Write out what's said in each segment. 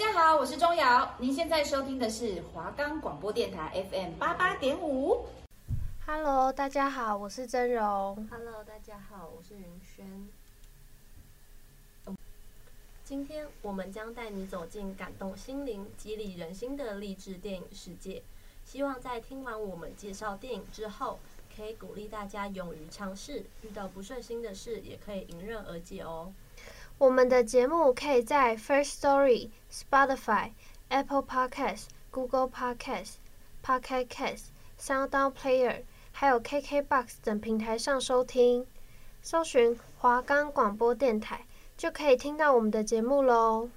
大家好，我是钟瑶。您现在收听的是华冈广播电台 FM 八八点五。Hello，大家好，我是真荣。Hello，大家好，我是云轩。今天我们将带你走进感动心灵、激励人心的励志电影世界。希望在听完我们介绍电影之后，可以鼓励大家勇于尝试，遇到不顺心的事也可以迎刃而解哦。我们的节目可以在 First Story、Spotify、Apple Podcasts、Google Podcasts、Pocket Casts、SoundOn Player，还有 KKBox 等平台上收听。搜寻华冈广播电台，就可以听到我们的节目喽。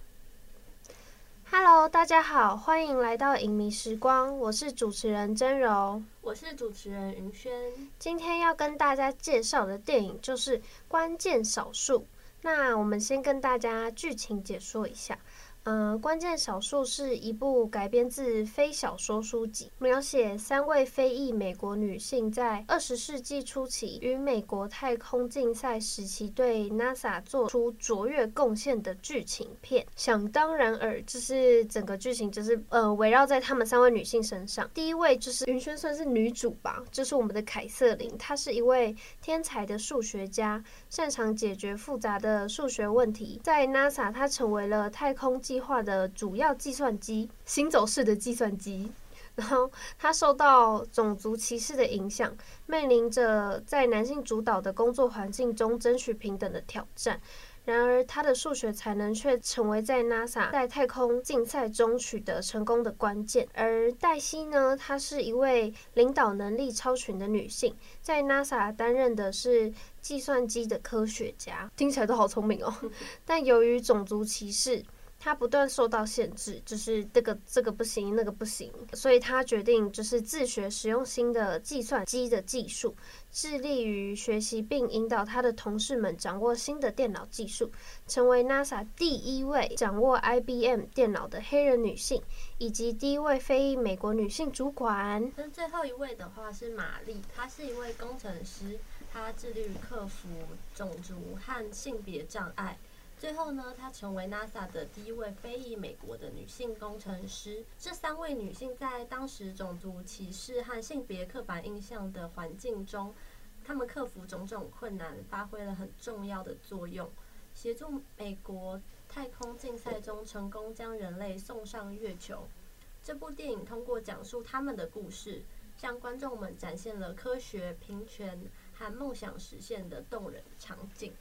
Hello，大家好，欢迎来到影迷时光，我是主持人真柔，我是主持人云轩。今天要跟大家介绍的电影就是《关键少数》。那我们先跟大家剧情解说一下。嗯，关键少数是一部改编自非小说书籍，描写三位非裔美国女性在二十世纪初期与美国太空竞赛时期对 NASA 做出卓越贡献的剧情片。想当然尔，就是整个剧情就是呃围绕在她们三位女性身上。第一位就是云轩算是女主吧，就是我们的凯瑟琳，她是一位天才的数学家，擅长解决复杂的数学问题。在 NASA，她成为了太空计划的主要计算机，行走式的计算机。然后他受到种族歧视的影响，面临着在男性主导的工作环境中争取平等的挑战。然而，他的数学才能却成为在 NASA 在太空竞赛中取得成功的关键。而黛西呢，她是一位领导能力超群的女性，在 NASA 担任的是计算机的科学家，听起来都好聪明哦。但由于种族歧视，他不断受到限制，就是这个这个不行，那个不行，所以他决定就是自学使用新的计算机的技术，致力于学习并引导他的同事们掌握新的电脑技术，成为 NASA 第一位掌握 IBM 电脑的黑人女性，以及第一位非裔美国女性主管。那最后一位的话是玛丽，她是一位工程师，她致力于克服种族和性别障碍。最后呢，她成为 NASA 的第一位非裔美国的女性工程师。这三位女性在当时种族歧视和性别刻板印象的环境中，她们克服种种困难，发挥了很重要的作用，协助美国太空竞赛中成功将人类送上月球。这部电影通过讲述她们的故事，向观众们展现了科学、平权和梦想实现的动人场景。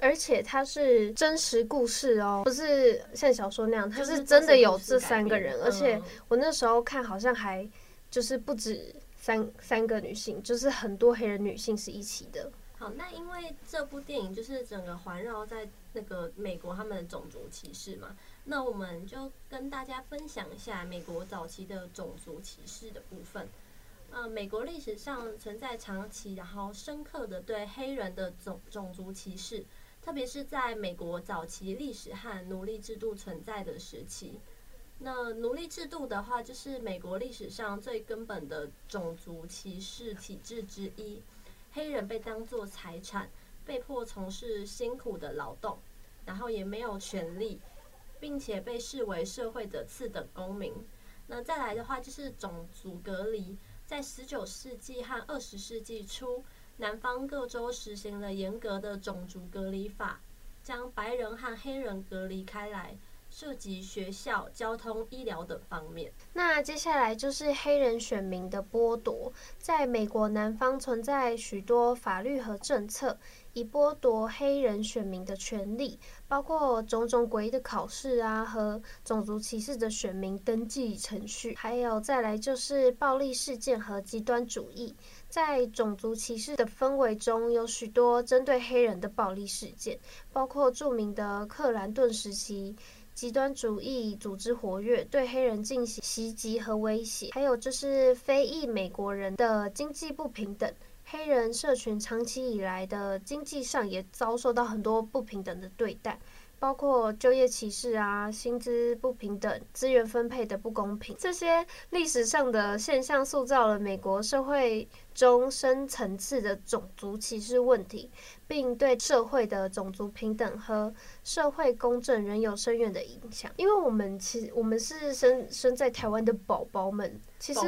而且它是真实故事哦，不是像小说那样，它是真的有这三个人。而且我那时候看好像还就是不止三三个女性，就是很多黑人女性是一起的。好，那因为这部电影就是整个环绕在那个美国他们的种族歧视嘛，那我们就跟大家分享一下美国早期的种族歧视的部分。呃，美国历史上存在长期然后深刻的对黑人的种种族歧视。特别是在美国早期历史和奴隶制度存在的时期，那奴隶制度的话，就是美国历史上最根本的种族歧视体制之一。黑人被当作财产，被迫从事辛苦的劳动，然后也没有权利，并且被视为社会的次等公民。那再来的话，就是种族隔离，在十九世纪和二十世纪初。南方各州实行了严格的种族隔离法，将白人和黑人隔离开来，涉及学校、交通、医疗等方面。那接下来就是黑人选民的剥夺，在美国南方存在许多法律和政策，以剥夺黑人选民的权利，包括种种诡异的考试啊，和种族歧视的选民登记程序，还有再来就是暴力事件和极端主义。在种族歧视的氛围中，有许多针对黑人的暴力事件，包括著名的克兰顿时期极端主义组织活跃，对黑人进行袭击和威胁；还有就是非裔美国人的经济不平等，黑人社群长期以来的经济上也遭受到很多不平等的对待。包括就业歧视啊、薪资不平等、资源分配的不公平，这些历史上的现象塑造了美国社会中深层次的种族歧视问题，并对社会的种族平等和社会公正仍有深远的影响。因为我们其实我们是生生在台湾的宝宝们，其实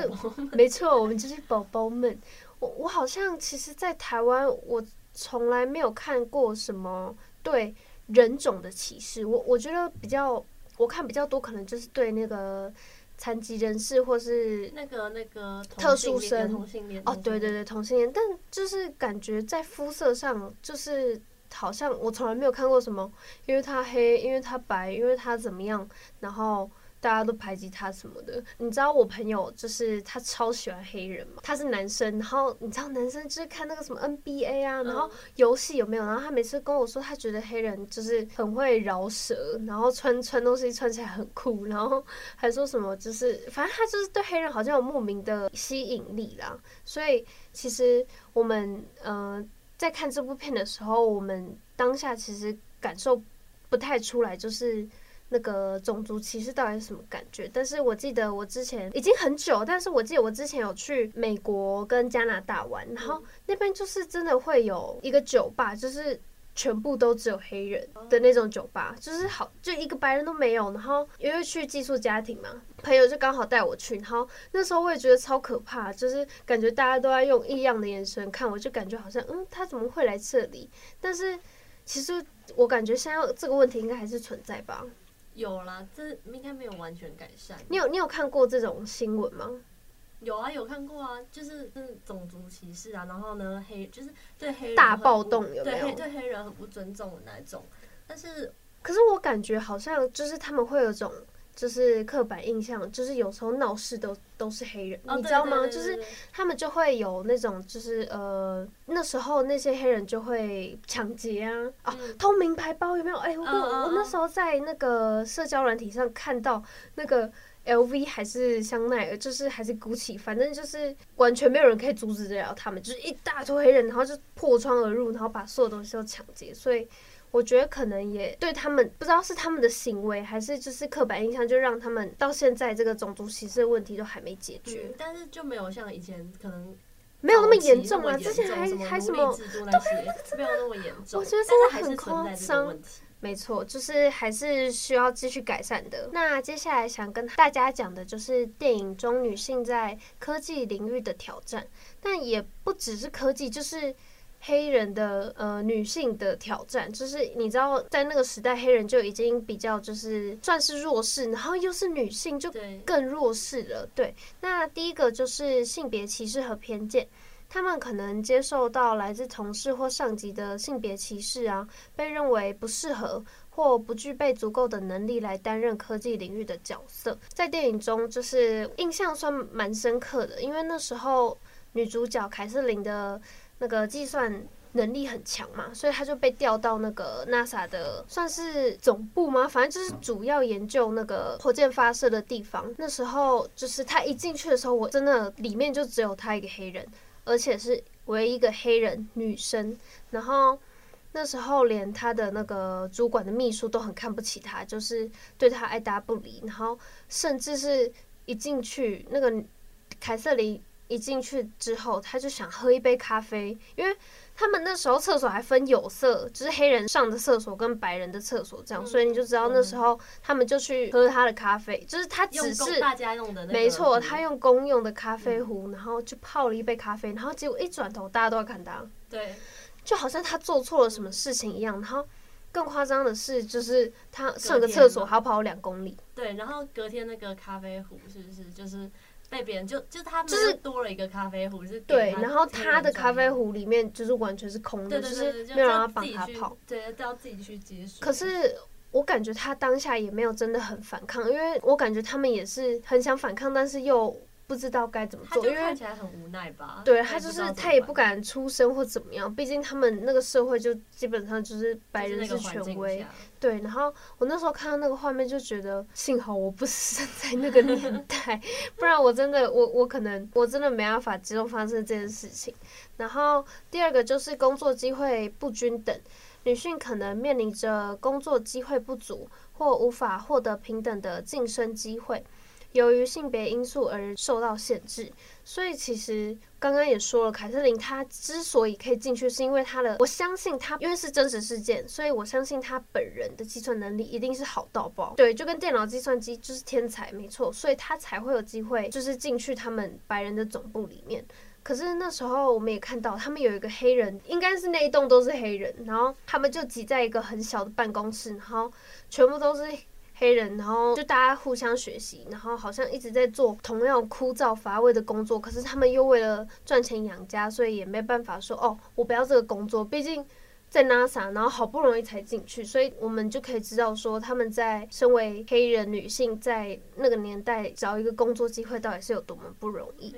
没错，我们就是宝宝们。我我好像其实，在台湾我。从来没有看过什么对人种的歧视，我我觉得比较我看比较多，可能就是对那个残疾人士或是那个那个特殊生同性恋哦，对对对，同性恋，但就是感觉在肤色上，就是好像我从来没有看过什么，因为他黑，因为他白，因为他怎么样，然后。大家都排挤他什么的，你知道我朋友就是他超喜欢黑人嘛，他是男生，然后你知道男生就是看那个什么 NBA 啊，然后游戏有没有？然后他每次跟我说，他觉得黑人就是很会饶舌，然后穿穿东西穿起来很酷，然后还说什么就是反正他就是对黑人好像有莫名的吸引力啦。所以其实我们呃在看这部片的时候，我们当下其实感受不太出来，就是。那个种族歧视到底是什么感觉？但是我记得我之前已经很久，但是我记得我之前有去美国跟加拿大玩，然后那边就是真的会有一个酒吧，就是全部都只有黑人的那种酒吧，就是好就一个白人都没有。然后因为去寄宿家庭嘛，朋友就刚好带我去，然后那时候我也觉得超可怕，就是感觉大家都在用异样的眼神看我，就感觉好像嗯，他怎么会来这里？但是其实我感觉现在这个问题应该还是存在吧。有啦，这应该没有完全改善。你有你有看过这种新闻吗？有啊，有看过啊，就是是种族歧视啊，然后呢，黑就是对黑人大暴动有没有？对对黑人很不尊重的那种。但是，可是我感觉好像就是他们会有种。就是刻板印象，就是有时候闹事都都是黑人，哦、你知道吗？就是他们就会有那种，就是呃，那时候那些黑人就会抢劫啊，嗯、啊，偷名牌包有没有？哎、欸，我、哦、我那时候在那个社交软体上看到那个 LV 还是香奈儿，就是还是 Gucci，反正就是完全没有人可以阻止得了他们，就是一大堆黑人，然后就破窗而入，然后把所有东西都抢劫，所以。我觉得可能也对他们，不知道是他们的行为，还是就是刻板印象，就让他们到现在这个种族歧视的问题都还没解决。嗯，但是就没有像以前可能没有那么严重啊，之前还还什么对，没有那么严重。我觉得真的很夸张。没错，就是还是需要继续改善的。那接下来想跟大家讲的就是电影中女性在科技领域的挑战，但也不只是科技，就是。黑人的呃女性的挑战，就是你知道，在那个时代，黑人就已经比较就是算是弱势，然后又是女性，就更弱势了。对，那第一个就是性别歧视和偏见，他们可能接受到来自同事或上级的性别歧视啊，被认为不适合或不具备足够的能力来担任科技领域的角色。在电影中，就是印象算蛮深刻的，因为那时候女主角凯瑟琳的。那个计算能力很强嘛，所以他就被调到那个 NASA 的算是总部吗？反正就是主要研究那个火箭发射的地方。那时候就是他一进去的时候，我真的里面就只有他一个黑人，而且是唯一一个黑人女生。然后那时候连他的那个主管的秘书都很看不起他，就是对他爱答不理。然后甚至是一进去那个凯瑟琳。一进去之后，他就想喝一杯咖啡，因为他们那时候厕所还分有色，就是黑人上的厕所跟白人的厕所这样，所以你就知道那时候他们就去喝他的咖啡，就是他只是大家用的那个，没错，他用公用的咖啡壶，然后就泡了一杯咖啡，然后结果一转头，大家都要看他，对，就好像他做错了什么事情一样。然后更夸张的是，就是他上个厕所还要跑两公里，对，然后隔天那个咖啡壶是不是就是？被别人就就他们就是多了一个咖啡壶，是对，然后他的咖啡壶里面就是完全是空的，就是没有让他帮他泡，对，都要自己去接水。可是我感觉他当下也没有真的很反抗，因为我感觉他们也是很想反抗，但是又。不知道该怎么做，因为看起来很无奈吧？对，他就是他也不敢出声或怎么样，毕竟他们那个社会就基本上就是白人是权威。对，然后我那时候看到那个画面就觉得，幸好我不是生 在那个年 代，不然我真的我我可能我真的没办法接受发生这件事情。然后第二个就是工作机会不均等。女性可能面临着工作机会不足或无法获得平等的晋升机会。由于性别因素而受到限制，所以其实刚刚也说了，凯瑟琳她之所以可以进去，是因为她的，我相信她因为是真实事件，所以我相信她本人的计算能力一定是好到爆。对，就跟电脑计算机就是天才，没错，所以她才会有机会就是进去他们白人的总部里面。可是那时候我们也看到，他们有一个黑人，应该是那一栋都是黑人，然后他们就挤在一个很小的办公室，然后全部都是。黑人，然后就大家互相学习，然后好像一直在做同样枯燥乏味的工作，可是他们又为了赚钱养家，所以也没办法说哦，我不要这个工作。毕竟在 NASA，然后好不容易才进去，所以我们就可以知道说他们在身为黑人女性在那个年代找一个工作机会到底是有多么不容易。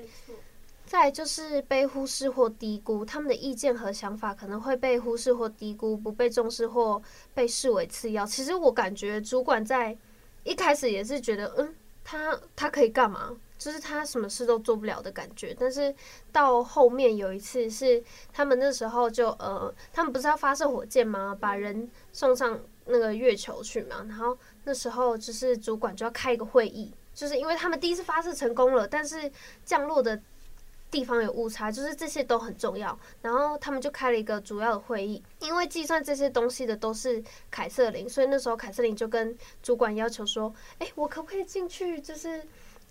再就是被忽视或低估，他们的意见和想法可能会被忽视或低估，不被重视或被视为次要。其实我感觉主管在一开始也是觉得，嗯，他他可以干嘛？就是他什么事都做不了的感觉。但是到后面有一次是他们那时候就呃，他们不是要发射火箭吗？把人送上那个月球去嘛。然后那时候就是主管就要开一个会议，就是因为他们第一次发射成功了，但是降落的。地方有误差，就是这些都很重要。然后他们就开了一个主要的会议，因为计算这些东西的都是凯瑟琳，所以那时候凯瑟琳就跟主管要求说：“哎，我可不可以进去？就是。”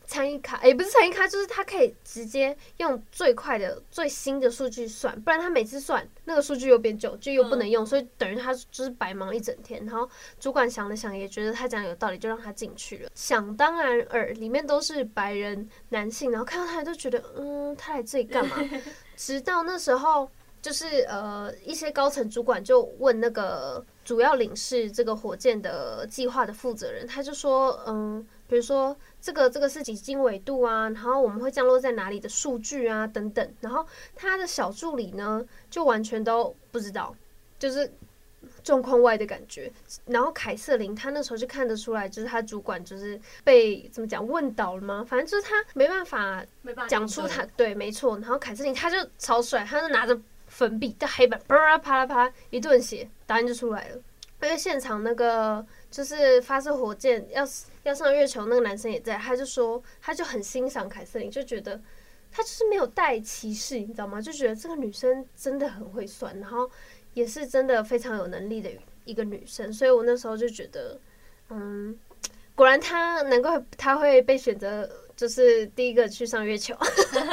参与卡，也不是参与卡，就是他可以直接用最快的最新的数据算，不然他每次算那个数据又变旧，就又不能用，所以等于他就是白忙一整天。然后主管想了想，也觉得他讲有道理，就让他进去了。想当然尔，里面都是白人男性，然后看到他就觉得，嗯，他来这里干嘛？直到那时候，就是呃一些高层主管就问那个主要领事这个火箭的计划的负责人，他就说，嗯，比如说。这个这个是几经纬度啊，然后我们会降落在哪里的数据啊等等，然后他的小助理呢就完全都不知道，就是状况外的感觉。然后凯瑟琳她那时候就看得出来，就是他主管就是被怎么讲问倒了吗？反正就是他没办法讲出他对，没错。然后凯瑟琳他就超帅，他就拿着粉笔在黑板啪啦啪啦啪啦一顿写，答案就出来了。因为现场那个就是发射火箭要。要上月球，那个男生也在，他就说，他就很欣赏凯瑟琳，就觉得他就是没有带歧视，你知道吗？就觉得这个女生真的很会算，然后也是真的非常有能力的一个女生，所以我那时候就觉得，嗯，果然她难怪她会被选择。就是第一个去上月球，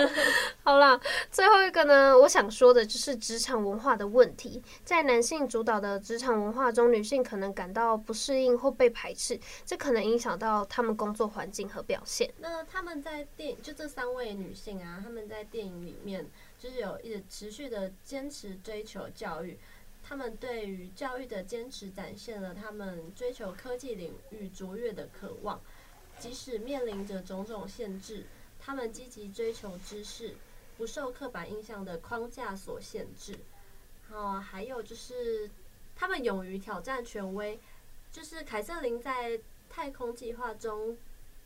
好啦，最后一个呢，我想说的就是职场文化的问题。在男性主导的职场文化中，女性可能感到不适应或被排斥，这可能影响到他们工作环境和表现。那他们在电影，就这三位女性啊，他们在电影里面就是有一直持续的坚持追求教育，他们对于教育的坚持展现了他们追求科技领域卓越的渴望。即使面临着种种限制，他们积极追求知识，不受刻板印象的框架所限制。哦，还有就是他们勇于挑战权威，就是凯瑟琳在太空计划中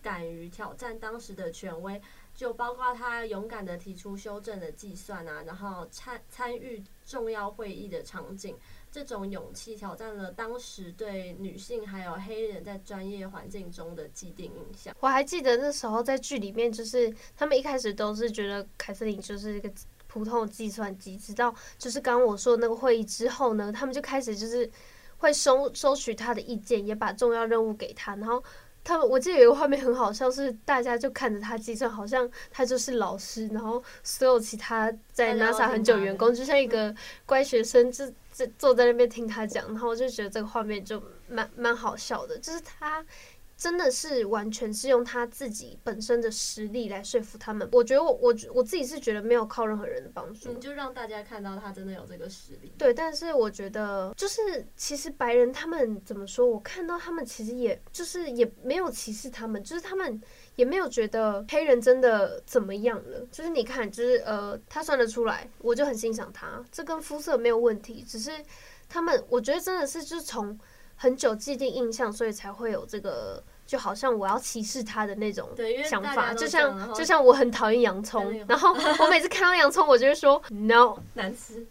敢于挑战当时的权威，就包括他勇敢地提出修正的计算啊，然后参参与重要会议的场景。这种勇气挑战了当时对女性还有黑人在专业环境中的既定印象。我还记得那时候在剧里面，就是他们一开始都是觉得凯瑟琳就是一个普通的计算机，直到就是刚我说的那个会议之后呢，他们就开始就是会收收取他的意见，也把重要任务给他，然后。他们我记得有一个画面很好笑，是大家就看着他计算，好像他就是老师，然后所有其他在 NASA 很久员工就像一个乖学生，就就坐在那边听他讲，然后我就觉得这个画面就蛮蛮好笑的，就是他。真的是完全是用他自己本身的实力来说服他们。我觉得我我我自己是觉得没有靠任何人的帮助，你就让大家看到他真的有这个实力。对，但是我觉得就是其实白人他们怎么说？我看到他们其实也就是也没有歧视他们，就是他们也没有觉得黑人真的怎么样了。就是你看，就是呃，他算得出来，我就很欣赏他。这跟肤色没有问题，只是他们我觉得真的是就是从很久既定印象，所以才会有这个。就好像我要歧视他的那种想法，就像就像我很讨厌洋葱，然后我每次看到洋葱，我就会说 no 难吃。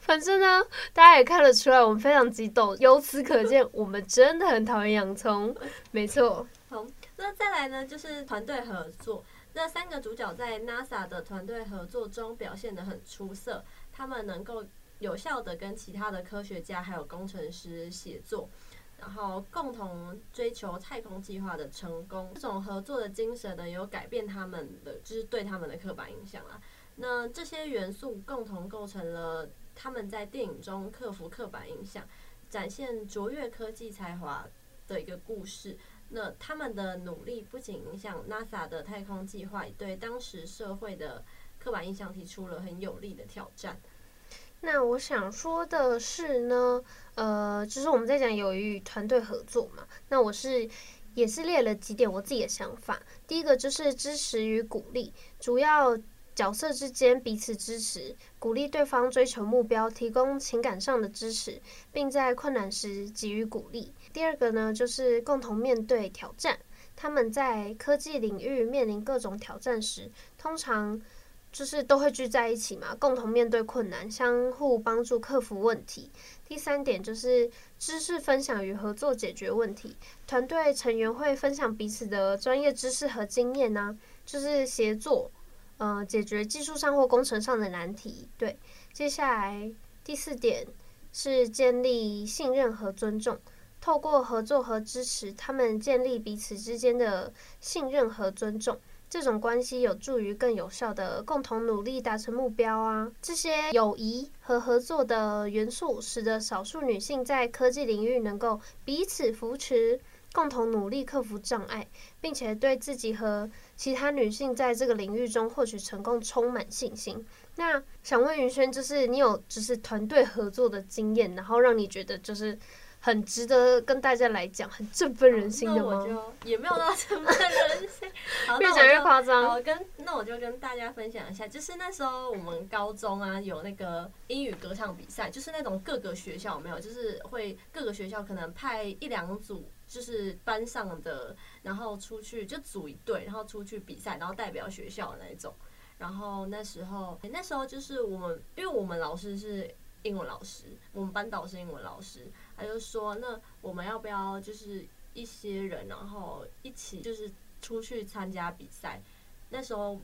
反正呢，大家也看得出来，我们非常激动。由此可见，我们真的很讨厌洋葱。没错。好，那再来呢，就是团队合作。那三个主角在 NASA 的团队合作中表现得很出色，他们能够有效的跟其他的科学家还有工程师协作，然后共同追求太空计划的成功。这种合作的精神呢，有改变他们的，就是对他们的刻板印象啊。那这些元素共同构成了他们在电影中克服刻板印象，展现卓越科技才华的一个故事。那他们的努力不仅影响 NASA 的太空计划，也对当时社会的刻板印象提出了很有力的挑战。那我想说的是呢，呃，就是我们在讲友谊与团队合作嘛。那我是也是列了几点我自己的想法。第一个就是支持与鼓励，主要。角色之间彼此支持，鼓励对方追求目标，提供情感上的支持，并在困难时给予鼓励。第二个呢，就是共同面对挑战。他们在科技领域面临各种挑战时，通常就是都会聚在一起嘛，共同面对困难，相互帮助克服问题。第三点就是知识分享与合作解决问题。团队成员会分享彼此的专业知识和经验呢、就是协作。呃，解决技术上或工程上的难题。对，接下来第四点是建立信任和尊重，透过合作和支持，他们建立彼此之间的信任和尊重。这种关系有助于更有效的共同努力达成目标啊。这些友谊和合作的元素，使得少数女性在科技领域能够彼此扶持。共同努力克服障碍，并且对自己和其他女性在这个领域中获取成功充满信心。那想问云轩，就是你有就是团队合作的经验，然后让你觉得就是很值得跟大家来讲，很振奋人心的吗？那我就也没有到振奋人心，越讲越夸张。我跟那我就跟大家分享一下，就是那时候我们高中啊有那个英语歌唱比赛，就是那种各个学校没有，就是会各个学校可能派一两组。就是班上的，然后出去就组一队，然后出去比赛，然后代表学校的那一种。然后那时候，那时候就是我们，因为我们老师是英文老师，我们班导是英文老师，他就说，那我们要不要就是一些人，然后一起就是出去参加比赛？那时候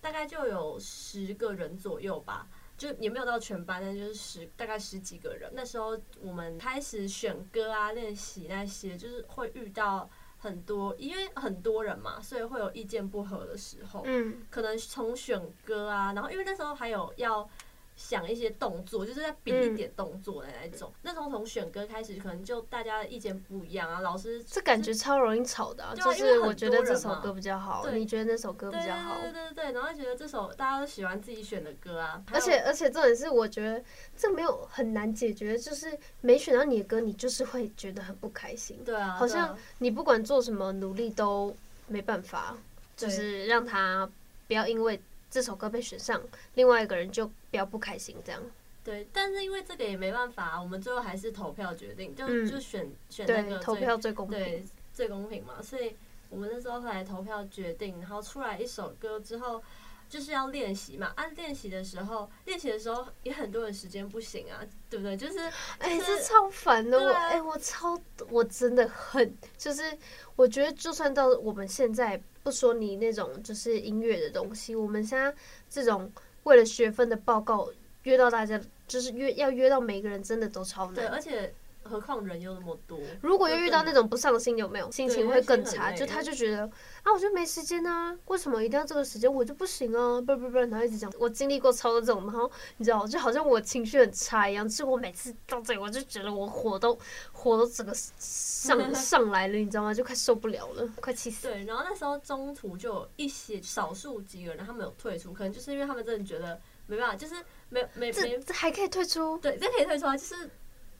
大概就有十个人左右吧。就也没有到全班，但就是十大概十几个人。那时候我们开始选歌啊、练习那些，就是会遇到很多，因为很多人嘛，所以会有意见不合的时候。嗯，可能从选歌啊，然后因为那时候还有要。想一些动作，就是在比一点动作的那种。嗯、那从从选歌开始，可能就大家的意见不一样啊。老师这感觉超容易吵的、啊，就是我觉得这首歌比较好，你觉得那首歌比较好？对对对对，然后觉得这首大家都喜欢自己选的歌啊。而且而且重点是，我觉得这没有很难解决，就是没选到你的歌，你就是会觉得很不开心。对啊，好像你不管做什么努力都没办法，就是让他不要因为。这首歌被选上，另外一个人就比较不开心，这样。对，但是因为这个也没办法，我们最后还是投票决定，就、嗯、就选选那个投票最公平，对，最公平嘛。所以我们那时候后来投票决定，然后出来一首歌之后，就是要练习嘛。按练习的时候，练习的时候也很多人时间不行啊，对不对？就是，哎、就是，这超烦的，我哎、欸，我超，我真的很，就是我觉得，就算到我们现在。不说你那种就是音乐的东西，我们现在这种为了学分的报告约到大家，就是约要约到每个人，真的都超难。对，而且。何况人又那么多，如果又遇到那种不上心，有没有心情会更差？就他就觉得啊，我就没时间啊，为什么一定要这个时间？我就不行啊，不不不，然后一直讲。我经历过超多这种，然后你知道，就好像我情绪很差一样。就是我每次到这里，我就觉得我火都火都整个上 上来了，你知道吗？就快受不了了，快气死。对，然后那时候中途就有一些少数几个人，他们有退出，可能就是因为他们真的觉得没办法，就是没没没这这还可以退出？对，这可以退出啊，就是。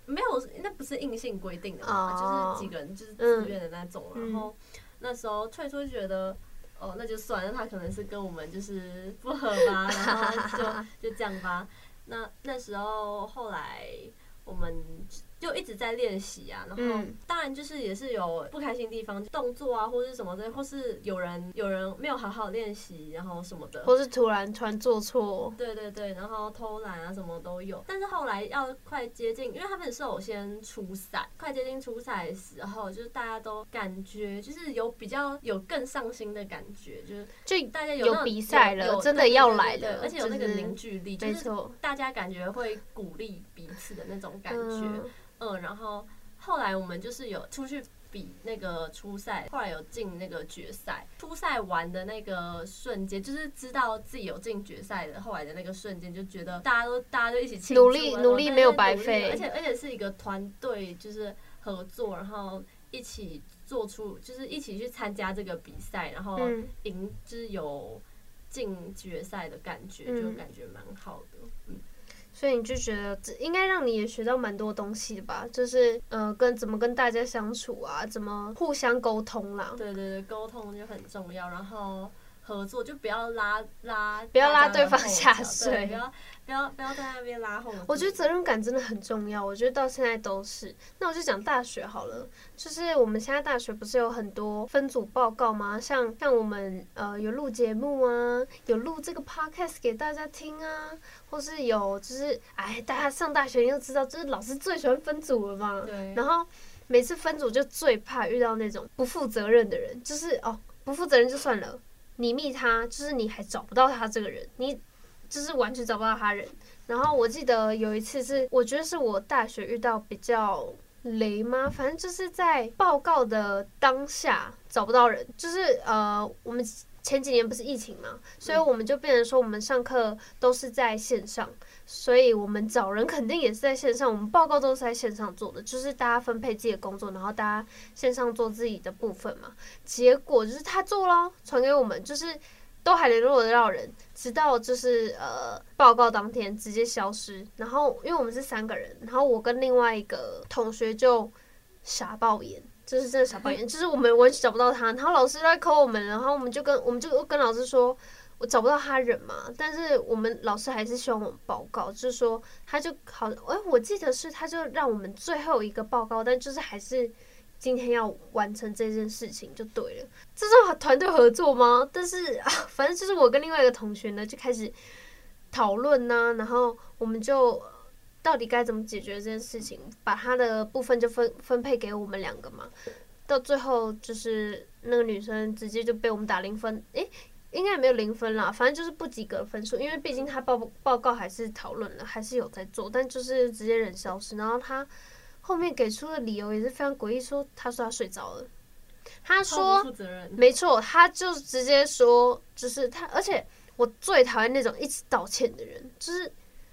没有，那不是硬性规定的嘛，oh, 就是几个人就是自愿的那种。嗯、然后那时候退出觉得，哦，那就算了，他可能是跟我们就是不合吧，然后就就这样吧。那那时候后来我们就一直在练习啊，然后当然就是也是有不开心的地方，动作啊或是什么的，或是有人有人没有好好练习，然后什么的，或是突然突然做错，对对对，然后偷懒啊什么都有。但是后来要快接近，因为他们是有先初赛，快接近初赛的时候，就是大家都感觉就是有比较有更上心的感觉，就是就大家有有比赛了，真的要来的，而且有那个凝聚力，就是大家感觉会鼓励彼此的那种感觉。嗯，然后后来我们就是有出去比那个初赛，后来有进那个决赛。初赛完的那个瞬间，就是知道自己有进决赛的，后来的那个瞬间，就觉得大家都大家都一起庆祝，努力努力没有白费，而且而且是一个团队，就是合作，然后一起做出，就是一起去参加这个比赛，然后赢，就是有进决赛的感觉，就感觉蛮好的，嗯。所以你就觉得应该让你也学到蛮多东西的吧？就是呃，跟怎么跟大家相处啊，怎么互相沟通啦。对对对，沟通就很重要。然后。合作就不要拉拉，不要拉对方下水，不要不要不要在那边拉后。我觉得责任感真的很重要，我觉得到现在都是。那我就讲大学好了，就是我们现在大学不是有很多分组报告吗？像像我们呃有录节目啊，有录这个 podcast 给大家听啊，或是有就是哎，大家上大学又知道，就是老师最喜欢分组了嘛。对。然后每次分组就最怕遇到那种不负责任的人，就是哦不负责任就算了。你密他，就是你还找不到他这个人，你就是完全找不到他人。然后我记得有一次是，我觉得是我大学遇到比较雷吗？反正就是在报告的当下找不到人，就是呃我们。前几年不是疫情嘛，所以我们就变成说，我们上课都是在线上，所以我们找人肯定也是在线上，我们报告都是在线上做的，就是大家分配自己的工作，然后大家线上做自己的部分嘛。结果就是他做了，传给我们，就是都还联络得到人，直到就是呃报告当天直接消失。然后因为我们是三个人，然后我跟另外一个同学就傻爆眼。就是真的傻爆眼，就是我们完全找不到他，然后老师在扣我们，然后我们就跟我们就跟老师说，我找不到他人嘛，但是我们老师还是希望我们报告，就是说他就好，哎，我记得是他就让我们最后一个报告，但就是还是今天要完成这件事情就对了，这是团队合作吗？但是啊，反正就是我跟另外一个同学呢就开始讨论呢，然后我们就。到底该怎么解决这件事情？把他的部分就分分配给我们两个嘛。到最后就是那个女生直接就被我们打零分，诶，应该也没有零分啦，反正就是不及格分数。因为毕竟他报报告还是讨论了，还是有在做，但就是直接人消失。然后他后面给出的理由也是非常诡异，说他说他睡着了。他说没错，他就直接说就是他，而且我最讨厌那种一直道歉的人，就是。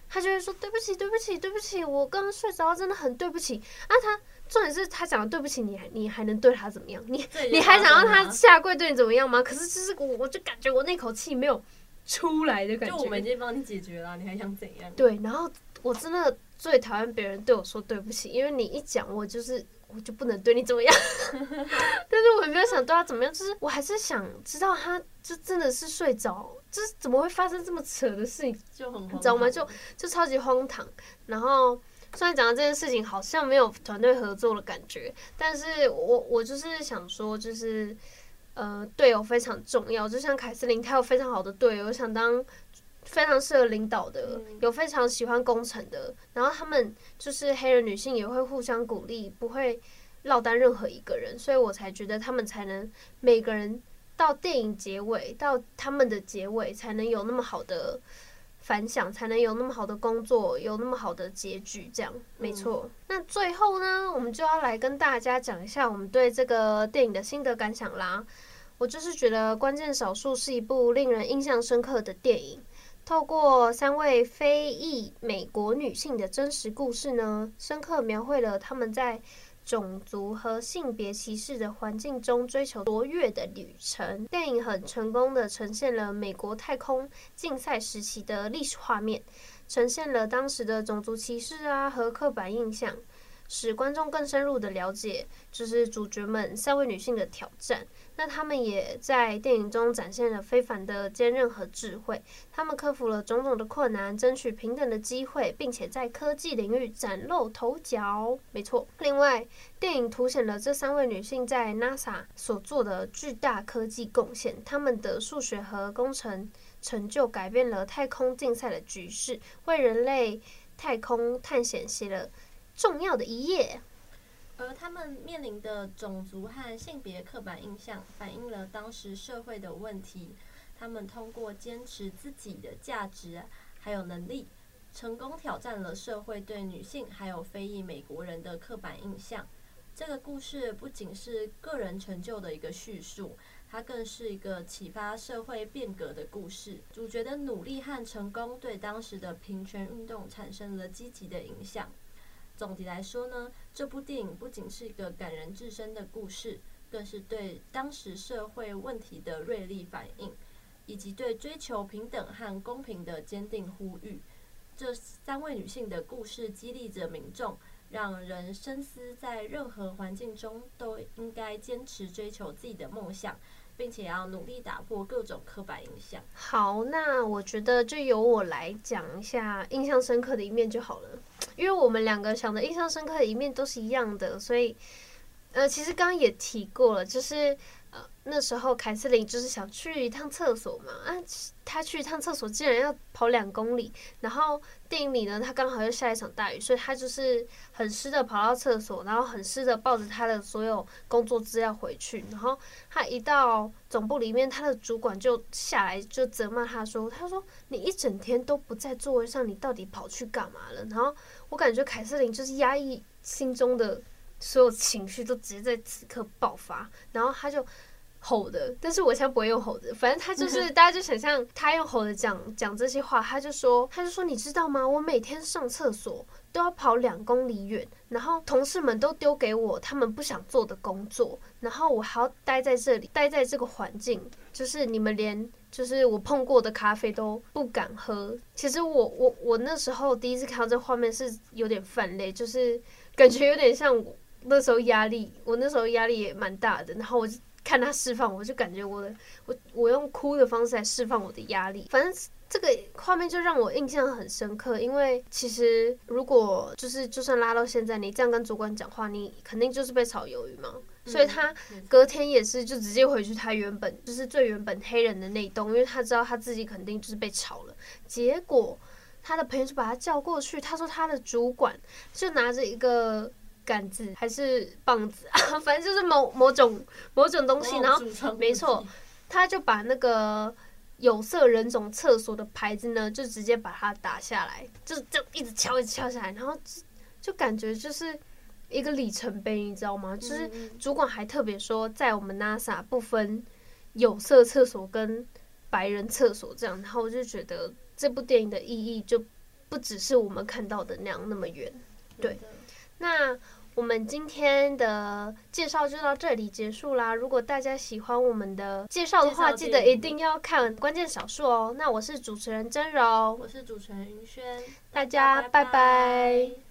他就会说对不起，对不起，对不起，我刚刚睡着，真的很对不起。啊，他重点是他讲的对不起，你还你还能对他怎么样？你你还想让他下跪对你怎么样吗？可是就是我我就感觉我那口气没有出来的感觉。就我们已经帮你解决了，你还想怎样？对，然后我真的最讨厌别人对我说对不起，因为你一讲我就是我就不能对你怎么样。但是我也没有想对他怎么样，就是我还是想知道他就真的是睡着。就是怎么会发生这么扯的事情？就很你知道吗？就就超级荒唐。然后虽然讲到这件事情，好像没有团队合作的感觉，但是我我就是想说，就是呃，队友非常重要。就像凯瑟琳，她有非常好的队友，想当非常适合领导的，有非常喜欢工程的。然后他们就是黑人女性，也会互相鼓励，不会落单任何一个人。所以我才觉得他们才能每个人。到电影结尾，到他们的结尾，才能有那么好的反响，才能有那么好的工作，有那么好的结局。这样，没错。那最后呢，我们就要来跟大家讲一下我们对这个电影的心得感想啦。我就是觉得《关键少数》是一部令人印象深刻的电影，透过三位非裔美国女性的真实故事呢，深刻描绘了她们在。种族和性别歧视的环境中追求卓越的旅程。电影很成功的呈现了美国太空竞赛时期的历史画面，呈现了当时的种族歧视啊和刻板印象。使观众更深入的了解，就是主角们三位女性的挑战。那他们也在电影中展现了非凡的坚韧和智慧。他们克服了种种的困难，争取平等的机会，并且在科技领域崭露头角。没错。另外，电影凸显了这三位女性在 NASA 所做的巨大科技贡献。他们的数学和工程成就改变了太空竞赛的局势，为人类太空探险写了重要的一页。而他们面临的种族和性别刻板印象，反映了当时社会的问题。他们通过坚持自己的价值，还有能力，成功挑战了社会对女性还有非裔美国人的刻板印象。这个故事不仅是个人成就的一个叙述，它更是一个启发社会变革的故事。主角的努力和成功，对当时的平权运动产生了积极的影响。总体来说呢，这部电影不仅是一个感人至深的故事，更是对当时社会问题的锐利反应，以及对追求平等和公平的坚定呼吁。这三位女性的故事激励着民众，让人深思，在任何环境中都应该坚持追求自己的梦想。并且要努力打破各种刻板印象。好，那我觉得就由我来讲一下印象深刻的一面就好了，因为我们两个想的印象深刻的一面都是一样的，所以，呃，其实刚刚也提过了，就是。呃，那时候凯瑟琳就是想去一趟厕所嘛，啊，她去一趟厕所竟然要跑两公里，然后电影里呢，她刚好又下一场大雨，所以她就是很湿的跑到厕所，然后很湿的抱着她的所有工作资料回去，然后她一到总部里面，她的主管就下来就责骂她说：“她说你一整天都不在座位上，你到底跑去干嘛了？”然后我感觉凯瑟琳就是压抑心中的。所有情绪都直接在此刻爆发，然后他就吼的，但是我现在不会用吼的，反正他就是 大家就想象他用吼的讲讲这些话，他就说他就说你知道吗？我每天上厕所都要跑两公里远，然后同事们都丢给我他们不想做的工作，然后我还要待在这里，待在这个环境，就是你们连就是我碰过的咖啡都不敢喝。其实我我我那时候第一次看到这画面是有点泛泪，就是感觉有点像我。那时候压力，我那时候压力也蛮大的，然后我就看他释放，我就感觉我的，我我用哭的方式来释放我的压力。反正这个画面就让我印象很深刻，因为其实如果就是就算拉到现在，你这样跟主管讲话，你肯定就是被炒鱿鱼嘛。所以他隔天也是就直接回去他原本就是最原本黑人的那一栋，因为他知道他自己肯定就是被炒了。结果他的朋友就把他叫过去，他说他的主管就拿着一个。杆子还是棒子啊，反正就是某某种某种东西，然后没错，他就把那个有色人种厕所的牌子呢，就直接把它打下来，就就一直敲一直敲下来，然后就就感觉就是一个里程碑，你知道吗？就是主管还特别说，在我们 NASA 不分有色厕所跟白人厕所这样，然后我就觉得这部电影的意义就不只是我们看到的那样那么远，对。那我们今天的介绍就到这里结束啦。如果大家喜欢我们的介绍的话，记得一定要看关键少数哦。那我是主持人真柔，我是主持人云轩，大家拜拜。拜拜。